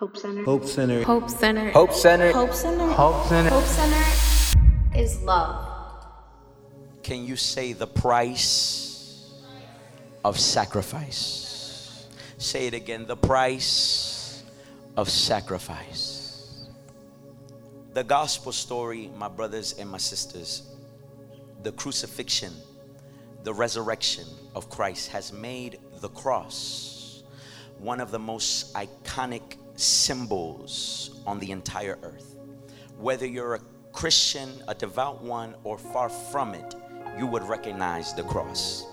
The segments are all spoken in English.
Hope Center. Hope Center. Hope Center. Hope Center. Hope Center. Hope Center. Hope Center is love. Can you say the price of sacrifice? Say it again the price of sacrifice. The gospel story, my brothers and my sisters, the crucifixion, the resurrection of Christ has made the cross one of the most iconic symbols on the entire earth. Whether you're a Christian, a devout one, or far from it, you would recognize the cross.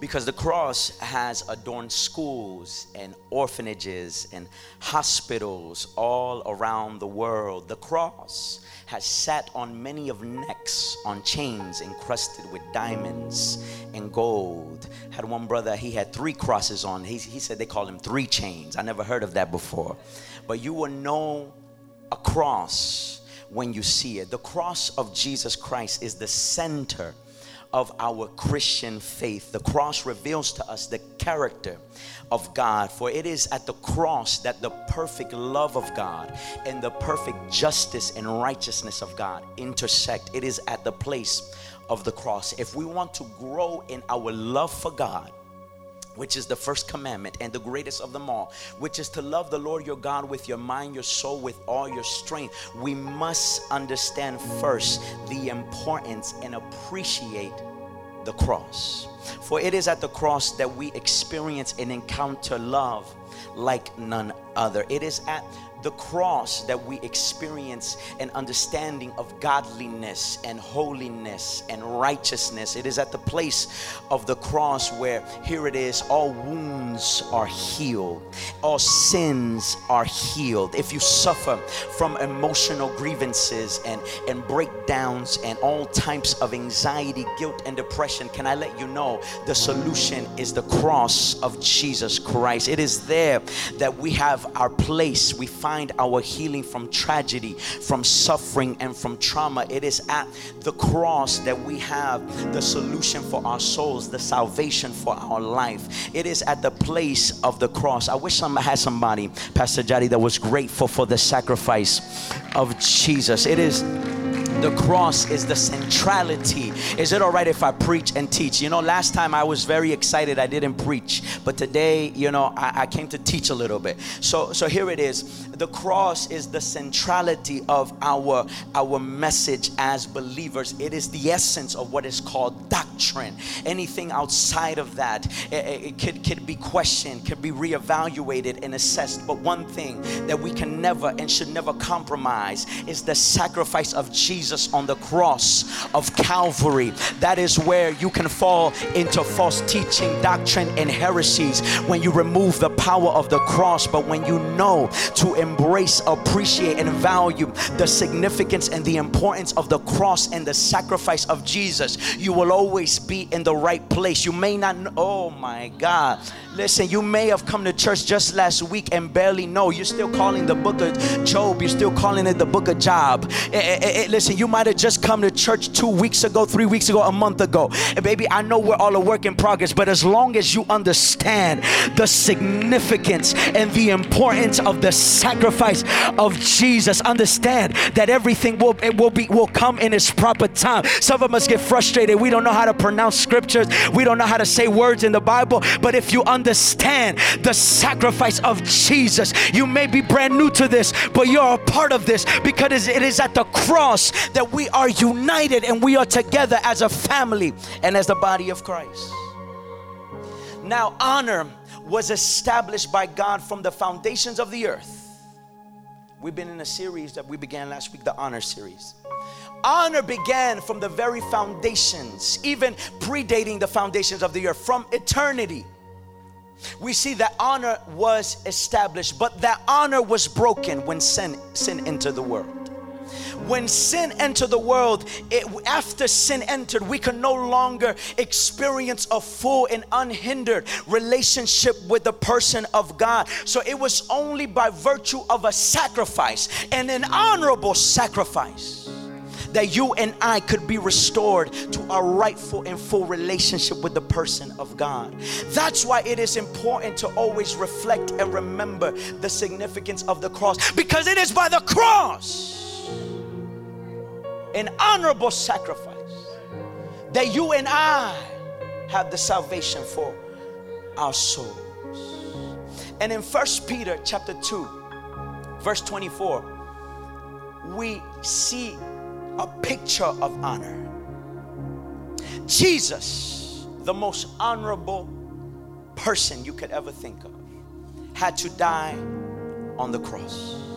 Because the cross has adorned schools and orphanages and hospitals all around the world. The cross has sat on many of necks on chains encrusted with diamonds and gold. Had one brother, he had three crosses on. He, he said they call him three chains. I never heard of that before. But you will know a cross when you see it. The cross of Jesus Christ is the center of our Christian faith. The cross reveals to us the character of God, for it is at the cross that the perfect love of God and the perfect justice and righteousness of God intersect. It is at the place of the cross. If we want to grow in our love for God, which is the first commandment and the greatest of them all, which is to love the Lord your God with your mind, your soul, with all your strength. We must understand first the importance and appreciate the cross. For it is at the cross that we experience and encounter love like none other. It is at the cross that we experience an understanding of godliness and holiness and righteousness. It is at the place of the cross where, here it is, all wounds are healed, all sins are healed. If you suffer from emotional grievances and, and breakdowns and all types of anxiety, guilt, and depression, can I let you know the solution is the cross of Jesus Christ? It is there that we have our place. We find our healing from tragedy, from suffering, and from trauma. It is at the cross that we have the solution for our souls, the salvation for our life. It is at the place of the cross. I wish I had somebody, Pastor Jari, that was grateful for the sacrifice of Jesus. It is the cross is the centrality. Is it all right if I preach and teach? You know, last time I was very excited, I didn't preach, but today, you know, I, I, came to teach a little bit. So, so here it is. The cross is the centrality of our our message as believers. It is the essence of what is called doctrine. Anything outside of that, it, it could could be questioned, could be reevaluated and assessed. But one thing that we can never and should never compromise is the sacrifice of Jesus Jesus on the cross of Calvary. That is where you can fall into false teaching, doctrine, and heresies when you remove the power of the cross. But when you know to embrace, appreciate, and value the significance and the importance of the cross and the sacrifice of Jesus, you will always be in the right place. You may not oh my God. Listen, you may have come to church just last week and barely know. You're still calling the book of Job, you're still calling it the book of Job. Eh, eh, eh, listen, you might have just come to church two weeks ago, three weeks ago, a month ago. And baby, I know we're all a work in progress, but as long as you understand the significance and the importance of the sacrifice of Jesus, understand that everything will it will be will come in its proper time. Some of us get frustrated. We don't know how to pronounce scriptures. We don't know how to say words in the Bible. But if you understand the sacrifice of Jesus, you may be brand new to this, but you're a part of this because it is at the cross that we are united and we are together as a family and as the body of Christ. Now, honor was established by God from the foundations of the earth. We've been in a series that we began last week, the honor series. Honor began from the very foundations, even predating the foundations of the earth, from eternity. We see that honor was established, but that honor was broken when sin, sin entered the world when sin entered the world, it, after sin entered, we can no longer experience a full and unhindered relationship with the person of God. So it was only by virtue of a sacrifice and an honorable sacrifice that you and I could be restored to our rightful and full relationship with the person of God. That's why it is important to always reflect and remember the significance of the cross because it is by the cross an honorable sacrifice that you and I have the salvation for our souls. And in First Peter chapter 2, verse 24, we see a picture of honor. Jesus, the most honorable person you could ever think of, had to die on the cross.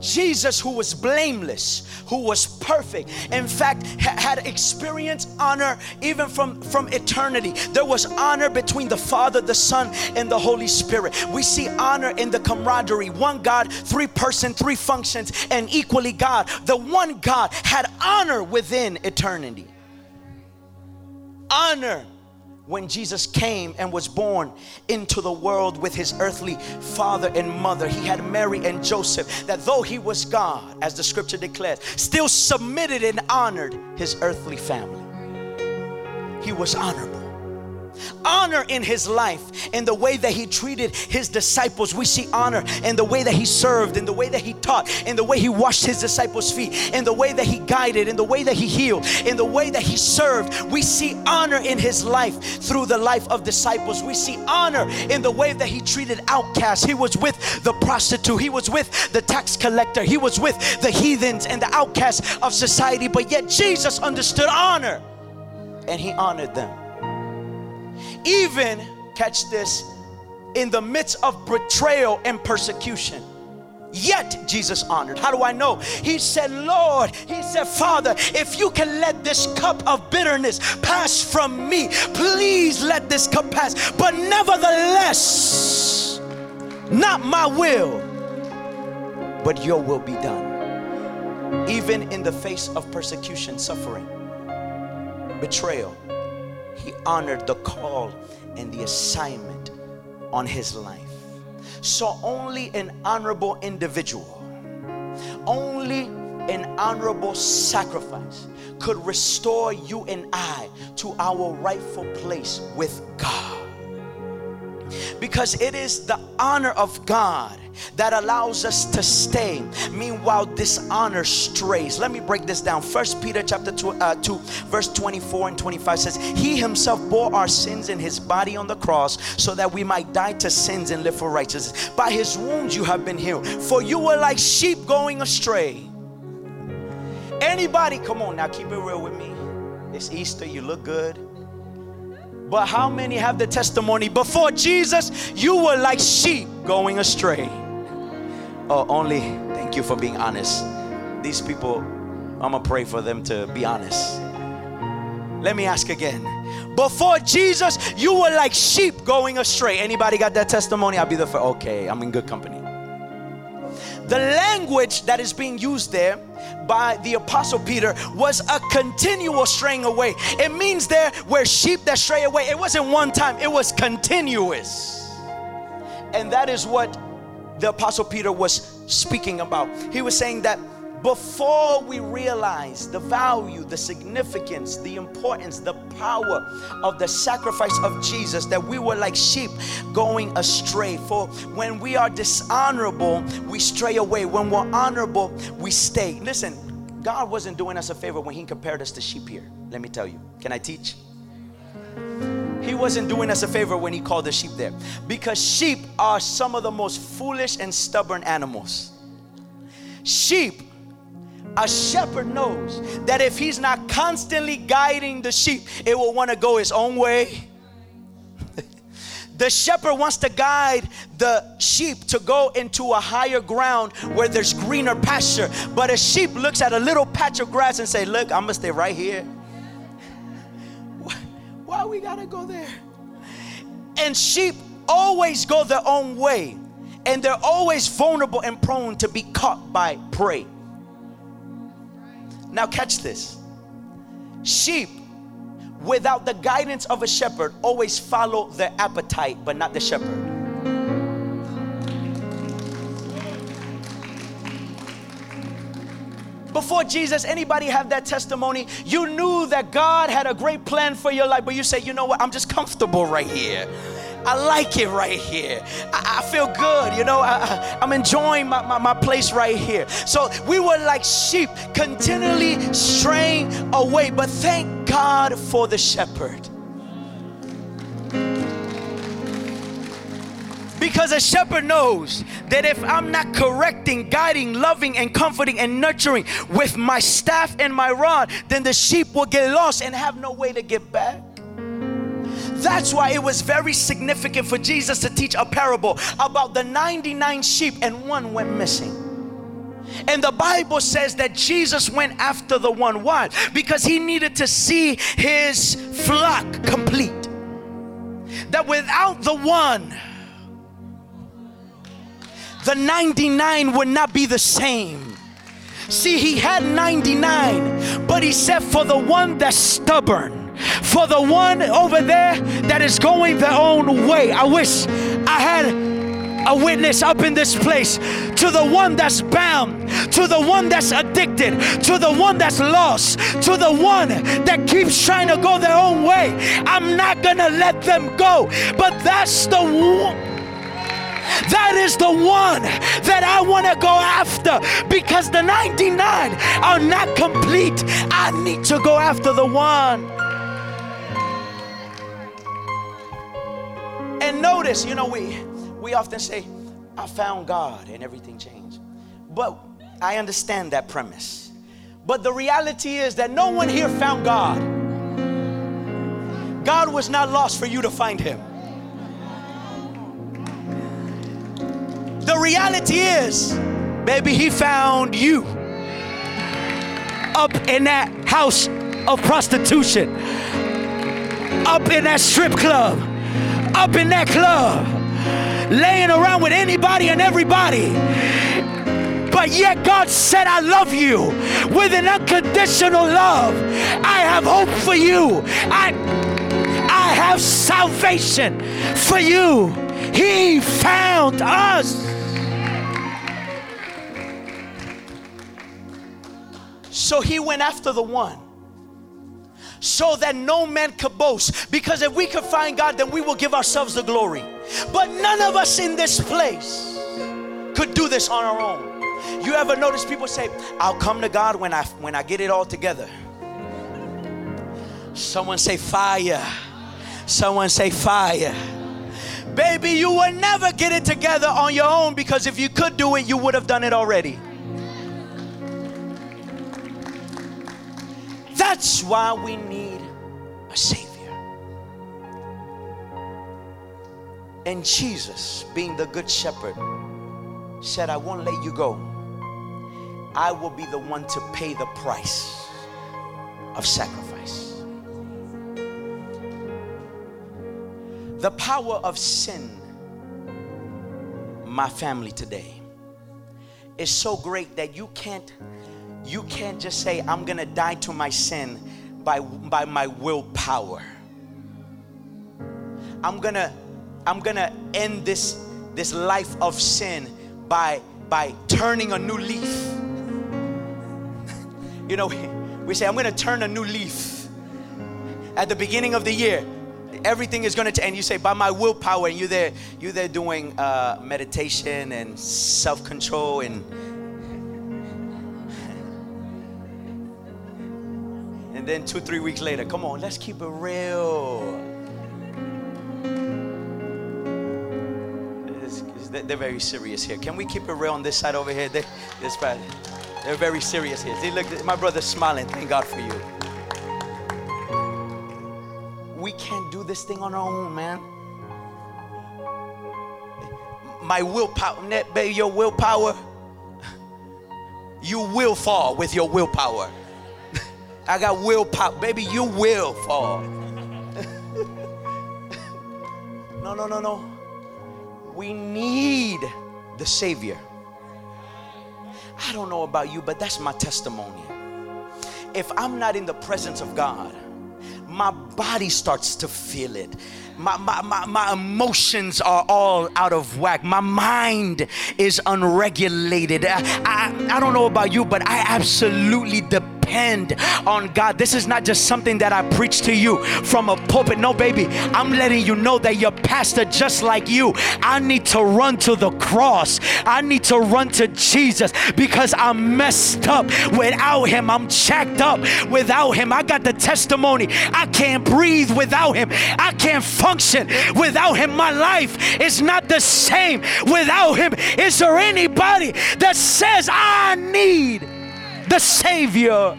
Jesus, who was blameless, who was perfect, in fact, ha- had experienced honor even from, from eternity. There was honor between the Father, the Son, and the Holy Spirit. We see honor in the camaraderie one God, three person, three functions, and equally God. The one God had honor within eternity. Honor when Jesus came and was born into the world with his earthly father and mother, he had Mary and Joseph, that though he was God, as the scripture declares, still submitted and honored his earthly family. He was honorable honor in his life in the way that he treated his disciples. We see honor in the way that he served, in the way that he taught, in the way he washed his disciples' feet, in the way that he guided, in the way that he healed, in the way that he served. We see honor in his life through the life of disciples. We see honor in the way that he treated outcasts. He was with the prostitute, he was with the tax collector, he was with the heathens and the outcasts of society. But yet Jesus understood honor and he honored them even, catch this, in the midst of betrayal and persecution. Yet Jesus honored. How do I know? He said, Lord, he said, Father, if you can let this cup of bitterness pass from me, please let this cup pass. But nevertheless, not my will, but your will be done. Even in the face of persecution, suffering, betrayal, he honored the call and the assignment on his life. So, only an honorable individual, only an honorable sacrifice could restore you and I to our rightful place with God. Because it is the honor of God that allows us to stay. Meanwhile dishonor strays. Let me break this down. First peter chapter 2, uh, 2 verse 24 and 25 says he himself bore our sins in his body on the cross so that we might die to sins and live for righteousness. By his wounds you have been healed for you were like sheep going astray. Anybody come on now keep it real with me. It's easter you look good but how many have the testimony before Jesus, you were like sheep going astray? Oh, only thank you for being honest. These people, I'm gonna pray for them to be honest. Let me ask again. Before Jesus, you were like sheep going astray. Anybody got that testimony? I'll be the first. Okay, I'm in good company. The language that is being used there by the apostle Peter was a continual straying away. It means there where sheep that stray away, it wasn't one time, it was continuous. And that is what the apostle Peter was speaking about. He was saying that before we realize the value, the significance, the importance, the power of the sacrifice of Jesus, that we were like sheep going astray. For when we are dishonorable, we stray away. When we're honorable, we stay. Listen, God wasn't doing us a favor when He compared us to sheep here. Let me tell you. Can I teach? He wasn't doing us a favor when He called the sheep there. Because sheep are some of the most foolish and stubborn animals. Sheep a shepherd knows that if he's not constantly guiding the sheep, it will want to go its own way. the shepherd wants to guide the sheep to go into a higher ground where there's greener pasture. But a sheep looks at a little patch of grass and say, "Look, I'm gonna stay right here. Why we gotta go there?" And sheep always go their own way, and they're always vulnerable and prone to be caught by prey. Now, catch this sheep, without the guidance of a shepherd, always follow their appetite, but not the shepherd. before Jesus, anybody have that testimony? You knew that God had a great plan for your life, but you say, you know what? I'm just comfortable right here. I like it right here. I, I feel good, you know. I, am enjoying my, my, my place right here. So we were like sheep, continually straying away. But thank God for the shepherd. Because a shepherd knows that if I'm not correcting, guiding, loving, and comforting and nurturing with my staff and my rod, then the sheep will get lost and have no way to get back. That's why it was very significant for Jesus to teach a parable about the 99 sheep and one went missing. And the Bible says that Jesus went after the one. Why? Because he needed to see his flock complete. That without the one, the 99 would not be the same. See, he had 99, but he said, For the one that's stubborn, for the one over there that is going their own way. I wish I had a witness up in this place to the one that's bound, to the one that's addicted, to the one that's lost, to the one that keeps trying to go their own way. I'm not gonna let them go, but that's the one that is the one that I want to go after because the 99 are not complete. I need to go after the one. Notice, you know, we we often say, I found God and everything changed. But I understand that premise. But the reality is that no one here found God. God was not lost for you to find him. The reality is, baby, he found you up in that house of prostitution, up in that strip club, up in that club, laying around with anybody and everybody. But yet God said, I love you with an unconditional love. I have hope for you. I, I have salvation for you. He found us. So he went after the one so that no man could boast. Because if we could find God, then we will give ourselves the glory. But none of us in this place could do this on our own. You ever notice people say, I'll come to God when I when I get it all together. Someone say fire. Someone say fire. Baby, you will never get it together on your own because if you could do it, you would have done it already. That's why we need a Savior. And Jesus, being the Good Shepherd, said, I won't let you go. I will be the one to pay the price of sacrifice. The power of sin, my family today, is so great that you can't you can't just say, I'm gonna die to my sin by, by my willpower. I'm gonna, I'm gonna end this, this life of sin by, by turning a new leaf. you know, we say, I'm gonna turn a new leaf. At the beginning of the year, everything is going to and you say by my willpower and you're there you're there doing uh, meditation and self-control and then two, three weeks later, come on, let's keep it real. they're very serious here. Can we keep it real on this side over here? They, this side, they're very serious here. See, look, my brother's smiling. Thank God for you. We can't do this thing on our own, man. My willpower, net, your willpower, you will fall with your willpower. I got will pop. Baby, you will fall. no, no, no, no. We need the Savior. I don't know about you, but that's my testimony. If I'm not in the presence of God, my body starts to feel it my, my, my, my emotions are all out of whack. My mind is unregulated. I, I, I don't know about you, but I absolutely depend depend on God. This is not just something that I preach to you from a pulpit. No, baby, I'm letting you know that your pastor, just like you, I need to run to the cross. I need to run to Jesus because I'm messed up without Him. I'm jacked up without Him. I got the testimony. I can't breathe without Him. I can't function without Him. My life is not the same without Him. Is there anybody that says, I need? The Savior.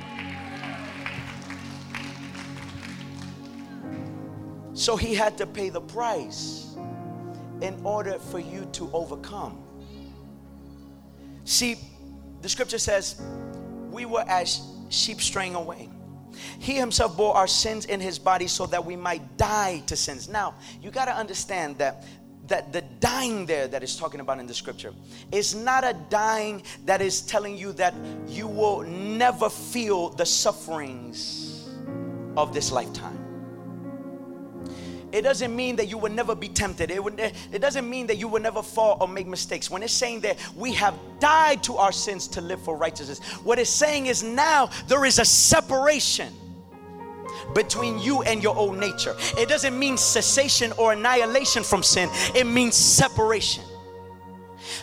So he had to pay the price in order for you to overcome. See, the scripture says, We were as sheep straying away. He himself bore our sins in his body so that we might die to sins. Now, you got to understand that that the dying there that is talking about in the scripture is not a dying that is telling you that you will never feel the sufferings of this lifetime. It doesn't mean that you will never be tempted. It, would, it doesn't mean that you will never fall or make mistakes. When it's saying that we have died to our sins to live for righteousness, what it's saying is now there is a separation between you and your old nature. It doesn't mean cessation or annihilation from sin, it means separation.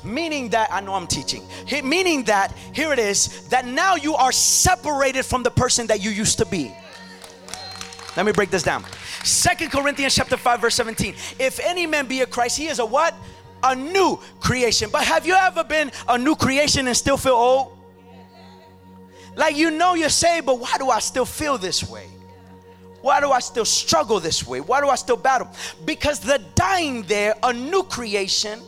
Meaning that, I know I'm teaching, meaning that, here it is, that now you are separated from the person that you used to be. Let me break this down. Second Corinthians chapter 5 verse 17. If any man be a Christ, he is a what? A new creation. But have you ever been a new creation and still feel old? Like you know you're saved, but why do I still feel this way? Why do I still struggle this way? Why do I still battle? Because the dying there, a new creation,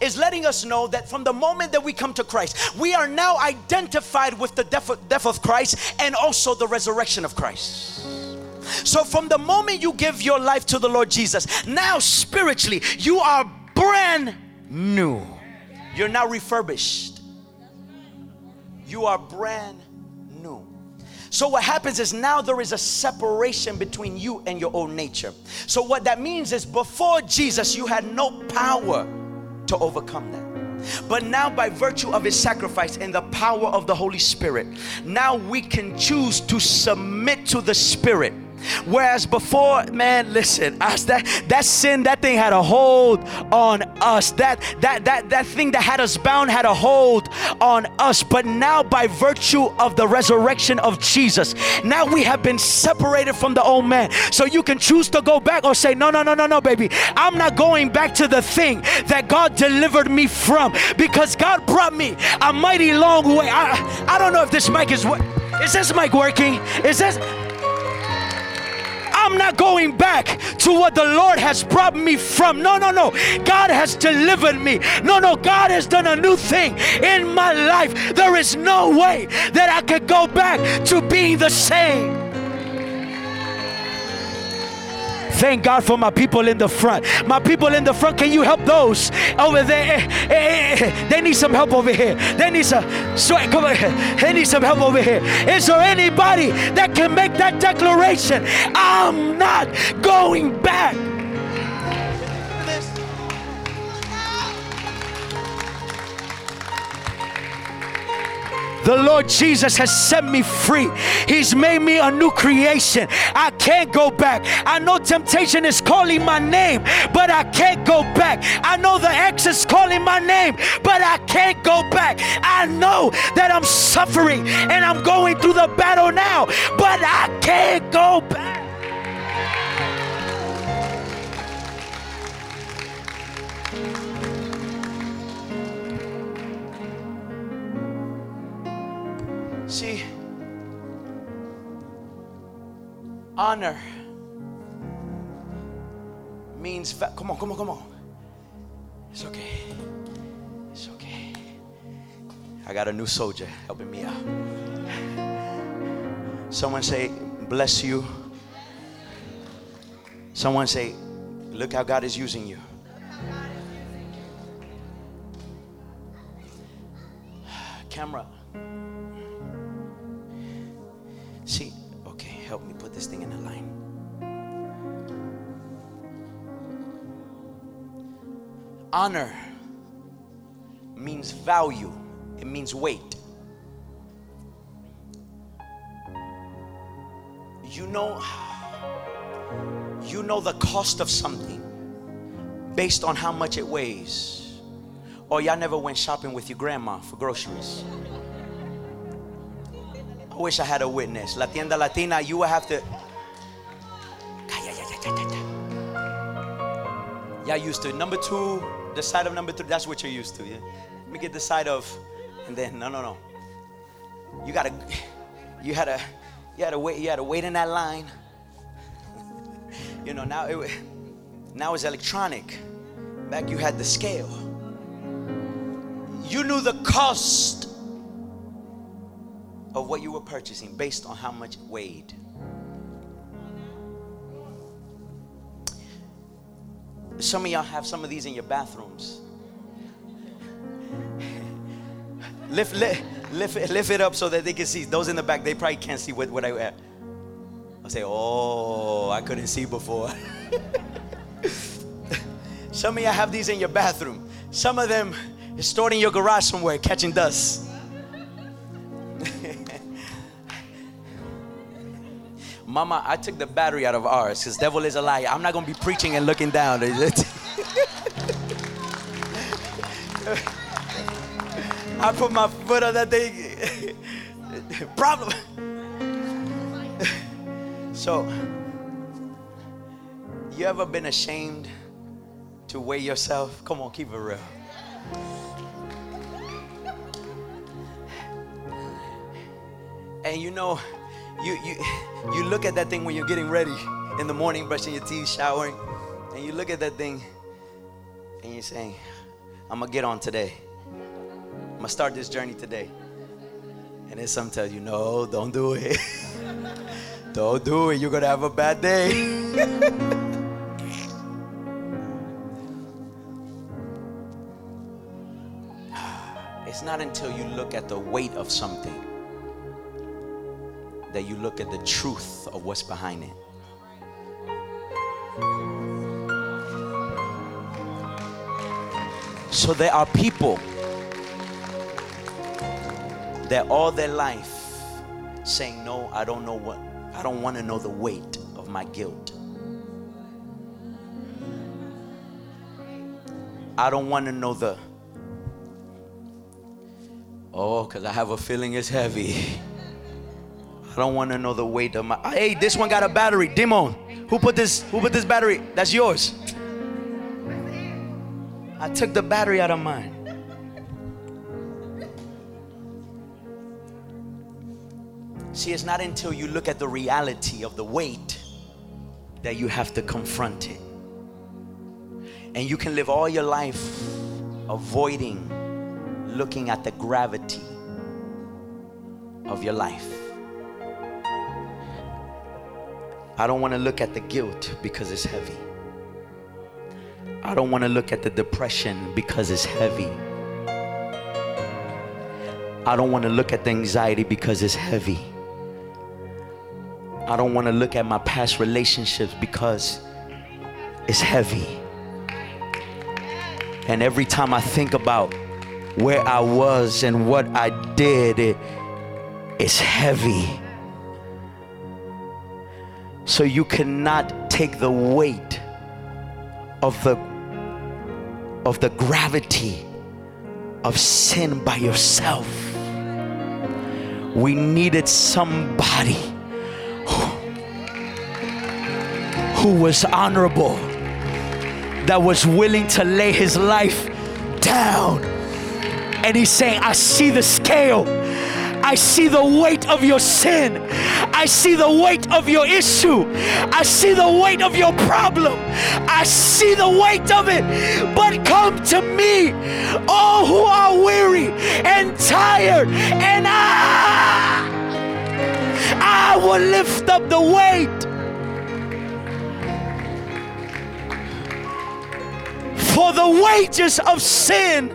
is letting us know that from the moment that we come to Christ, we are now identified with the death of, death of Christ and also the resurrection of Christ. So, from the moment you give your life to the Lord Jesus, now spiritually, you are brand new. You're now refurbished. You are brand so, what happens is now there is a separation between you and your own nature. So, what that means is before Jesus, you had no power to overcome that. But now, by virtue of his sacrifice and the power of the Holy Spirit, now we can choose to submit to the Spirit Whereas before, man, listen, us that that sin, that thing had a hold on us. That that that that thing that had us bound had a hold on us. But now, by virtue of the resurrection of Jesus, now we have been separated from the old man. So you can choose to go back or say, No, no, no, no, no, baby. I'm not going back to the thing that God delivered me from because God brought me a mighty long way. I, I don't know if this mic is what is this mic working? Is this I'm not going back to what the Lord has brought me from. No, no, no. God has delivered me. No, no. God has done a new thing in my life. There is no way that I could go back to being the same. Thank God for my people in the front. My people in the front, can you help those over there? Eh, eh, eh, they need some help over here. They need some sweat. Come on. They need some help over here. Is there anybody that can make that declaration? I'm not going back. The Lord Jesus has set me free. He's made me a new creation. I can't go back. I know temptation is calling my name, but I can't go back. I know the ex is calling my name, but I can't go back. I know that I'm suffering and I'm going through the battle now, but I can't go back. Honor means, come on, come on, come on. It's okay. It's okay. I got a new soldier helping me out. Someone say, bless you. Someone say, look how God is using you. Camera. See, help me put this thing in a line. Honor means value, it means weight. You know, you know the cost of something based on how much it weighs. Or y'all never went shopping with your grandma for groceries. I wish I had a witness. La tienda latina, you would have to. Y'all used to. Number two, the side of number three, that's what you're used to. Yeah? Let me get the side of, and then, no, no, no. You gotta, you had to, you had to wait, you had to wait in that line. you know, now it, now it's electronic. Back you had the scale. You knew the cost of what you were purchasing based on how much it weighed. Some of y'all have some of these in your bathrooms. lift, lift, lift, it, lift it up so that they can see. Those in the back, they probably can't see what, what I uh, have. I'll say, oh, I couldn't see before. some of y'all have these in your bathroom. Some of them is stored in your garage somewhere, catching dust. Mama, I took the battery out of ours because devil is a liar. I'm not going to be preaching and looking down. I put my foot on that thing. Problem. so, you ever been ashamed to weigh yourself? Come on, keep it real. And you know, you you you look at that thing when you're getting ready in the morning, brushing your teeth, showering, and you look at that thing and you're saying, I'm gonna get on today. I'm gonna start this journey today. And then some tell you, no, don't do it. don't do it. You're gonna have a bad day. it's not until you look at the weight of something that you look at the truth of what's behind it. So there are people that all their life saying, No, I don't know what, I don't want to know the weight of my guilt. I don't want to know the, oh, because I have a feeling it's heavy. I don't want to know the weight of my. Hey, this one got a battery. Demon, who put this? Who put this battery? That's yours. I took the battery out of mine. See, it's not until you look at the reality of the weight that you have to confront it. And you can live all your life avoiding looking at the gravity of your life. I don't want to look at the guilt because it's heavy. I don't want to look at the depression because it's heavy. I don't want to look at the anxiety because it's heavy. I don't want to look at my past relationships because it's heavy. And every time I think about where I was and what I did, it, it's heavy. So you cannot take the weight of the of the gravity of sin by yourself. We needed somebody who, who was honorable, that was willing to lay his life down. And he's saying, I see the scale I see the weight of your sin. I see the weight of your issue. I see the weight of your problem. I see the weight of it. But come to me, all who are weary and tired, and I, I will lift up the weight. For the wages of sin,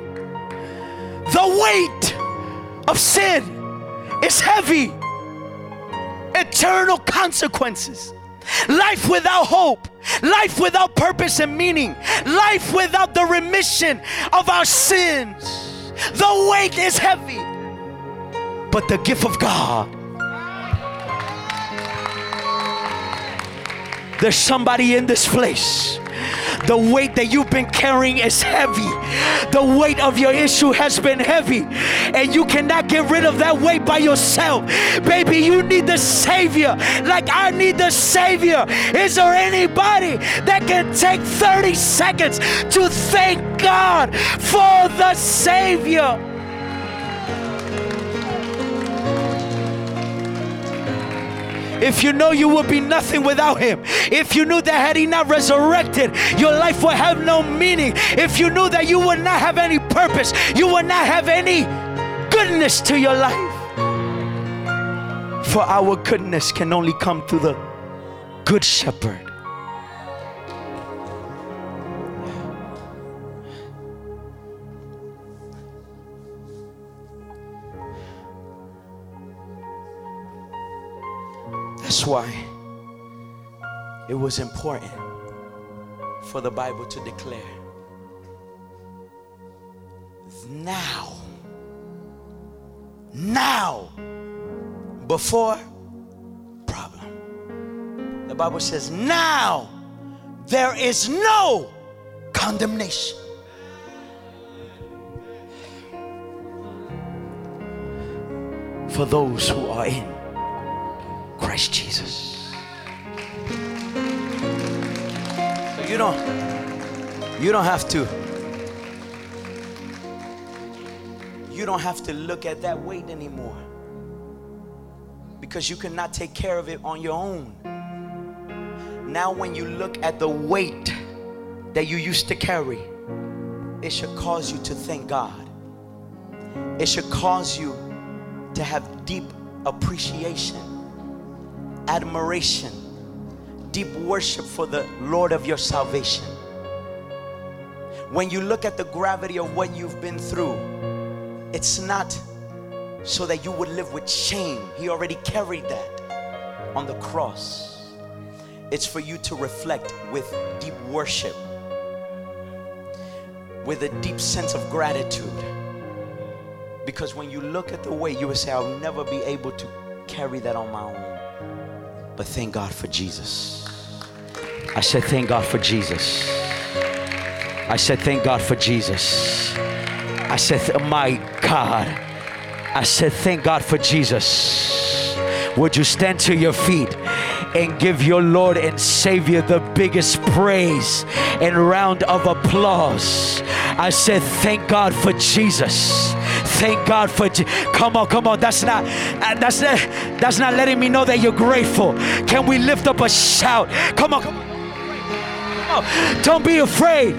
the weight of sin it's heavy. Eternal consequences. life without hope, life without purpose and meaning, life without the remission of our sins. The weight is heavy, but the gift of God. There's somebody in this place the weight that you've been carrying is heavy. The weight of your issue has been heavy. And you cannot get rid of that weight by yourself. Baby, you need the Savior like I need the Savior. Is there anybody that can take 30 seconds to thank God for the Savior? If you know you would be nothing without him, if you knew that had he not resurrected, your life would have no meaning, if you knew that you would not have any purpose, you would not have any goodness to your life. For our goodness can only come through the good shepherd. That's why it was important for the Bible to declare now, now, before problem. The Bible says, now there is no condemnation. For those who are in Christ Jesus. So you don't you don't have to you don't have to look at that weight anymore because you cannot take care of it on your own. Now when you look at the weight that you used to carry, it should cause you to thank God. It should cause you to have deep appreciation admiration, deep worship for the Lord of your salvation. When you look at the gravity of what you've been through, it's not so that you would live with shame. He already carried that on the cross. It's for you to reflect with deep worship, with a deep sense of gratitude. Because when you look at the way, you will say, I'll never be able to carry that on my own. But thank God for Jesus. I said, Thank God for Jesus. I said, Thank God for Jesus. I said, My God. I said, Thank God for Jesus. Would you stand to your feet and give your Lord and Savior the biggest praise and round of applause? I said, Thank God for Jesus thank God for come on come on that's not uh, that's not that's not letting me know that you're grateful. Can we lift up a shout? Come on, come on. Don't be afraid.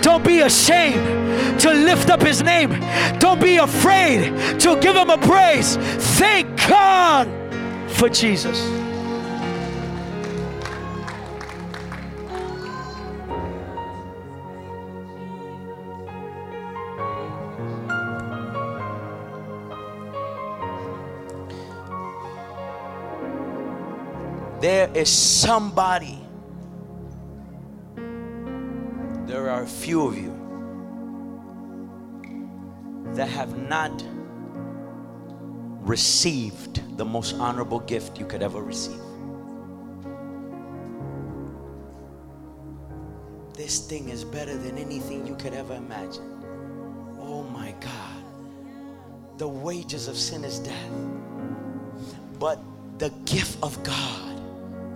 Don't be ashamed to lift up his name. Don't be afraid to give him a praise. Thank God for Jesus There is somebody. There are a few of you that have not received the most honorable gift you could ever receive. This thing is better than anything you could ever imagine. Oh my God. The wages of sin is death. But the gift of God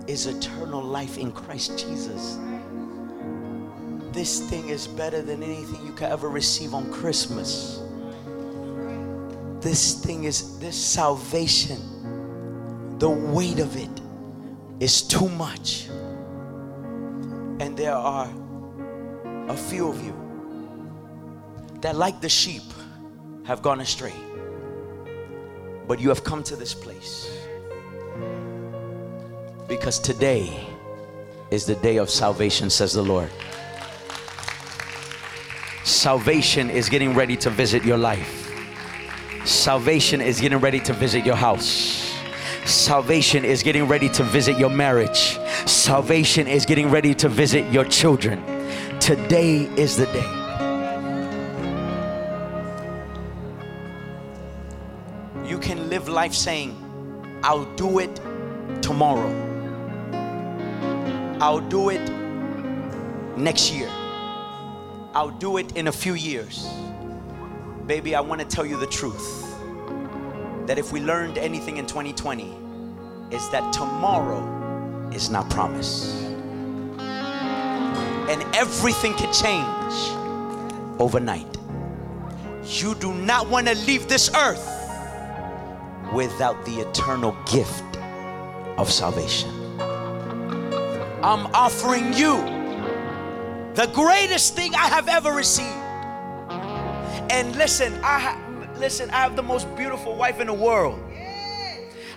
is eternal life in Christ Jesus. This thing is better than anything you could ever receive on Christmas. This thing is, this salvation, the weight of it is too much. And there are a few of you that, like the sheep, have gone astray. But you have come to this place because today is the day of salvation, says the Lord. Salvation is getting ready to visit your life. Salvation is getting ready to visit your house. Salvation is getting ready to visit your marriage. Salvation is getting ready to visit your children. Today is the day. You can live life saying, I'll do it tomorrow. I'll do it next year. I'll do it in a few years. Baby, I want to tell you the truth that if we learned anything in 2020 is that tomorrow is not promised. And everything can change overnight. You do not want to leave this earth without the eternal gift of salvation. I'm offering you the greatest thing I have ever received. And listen, I ha- listen, I have the most beautiful wife in the world.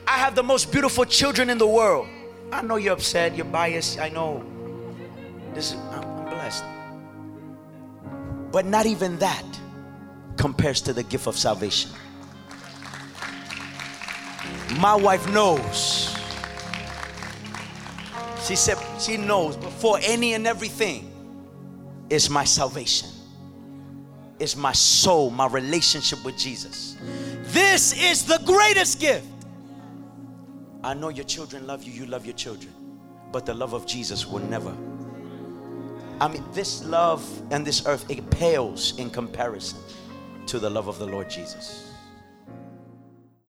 I have the most beautiful children in the world. I know you're upset, you're biased. I know. This is, I'm, I'm blessed. But not even that compares to the gift of salvation. My wife knows. She said, she knows before any and everything is my salvation, is my soul, my relationship with Jesus. This is the greatest gift. I know your children love you, you love your children, but the love of Jesus will never. I mean, this love and this earth, it pales in comparison to the love of the Lord Jesus.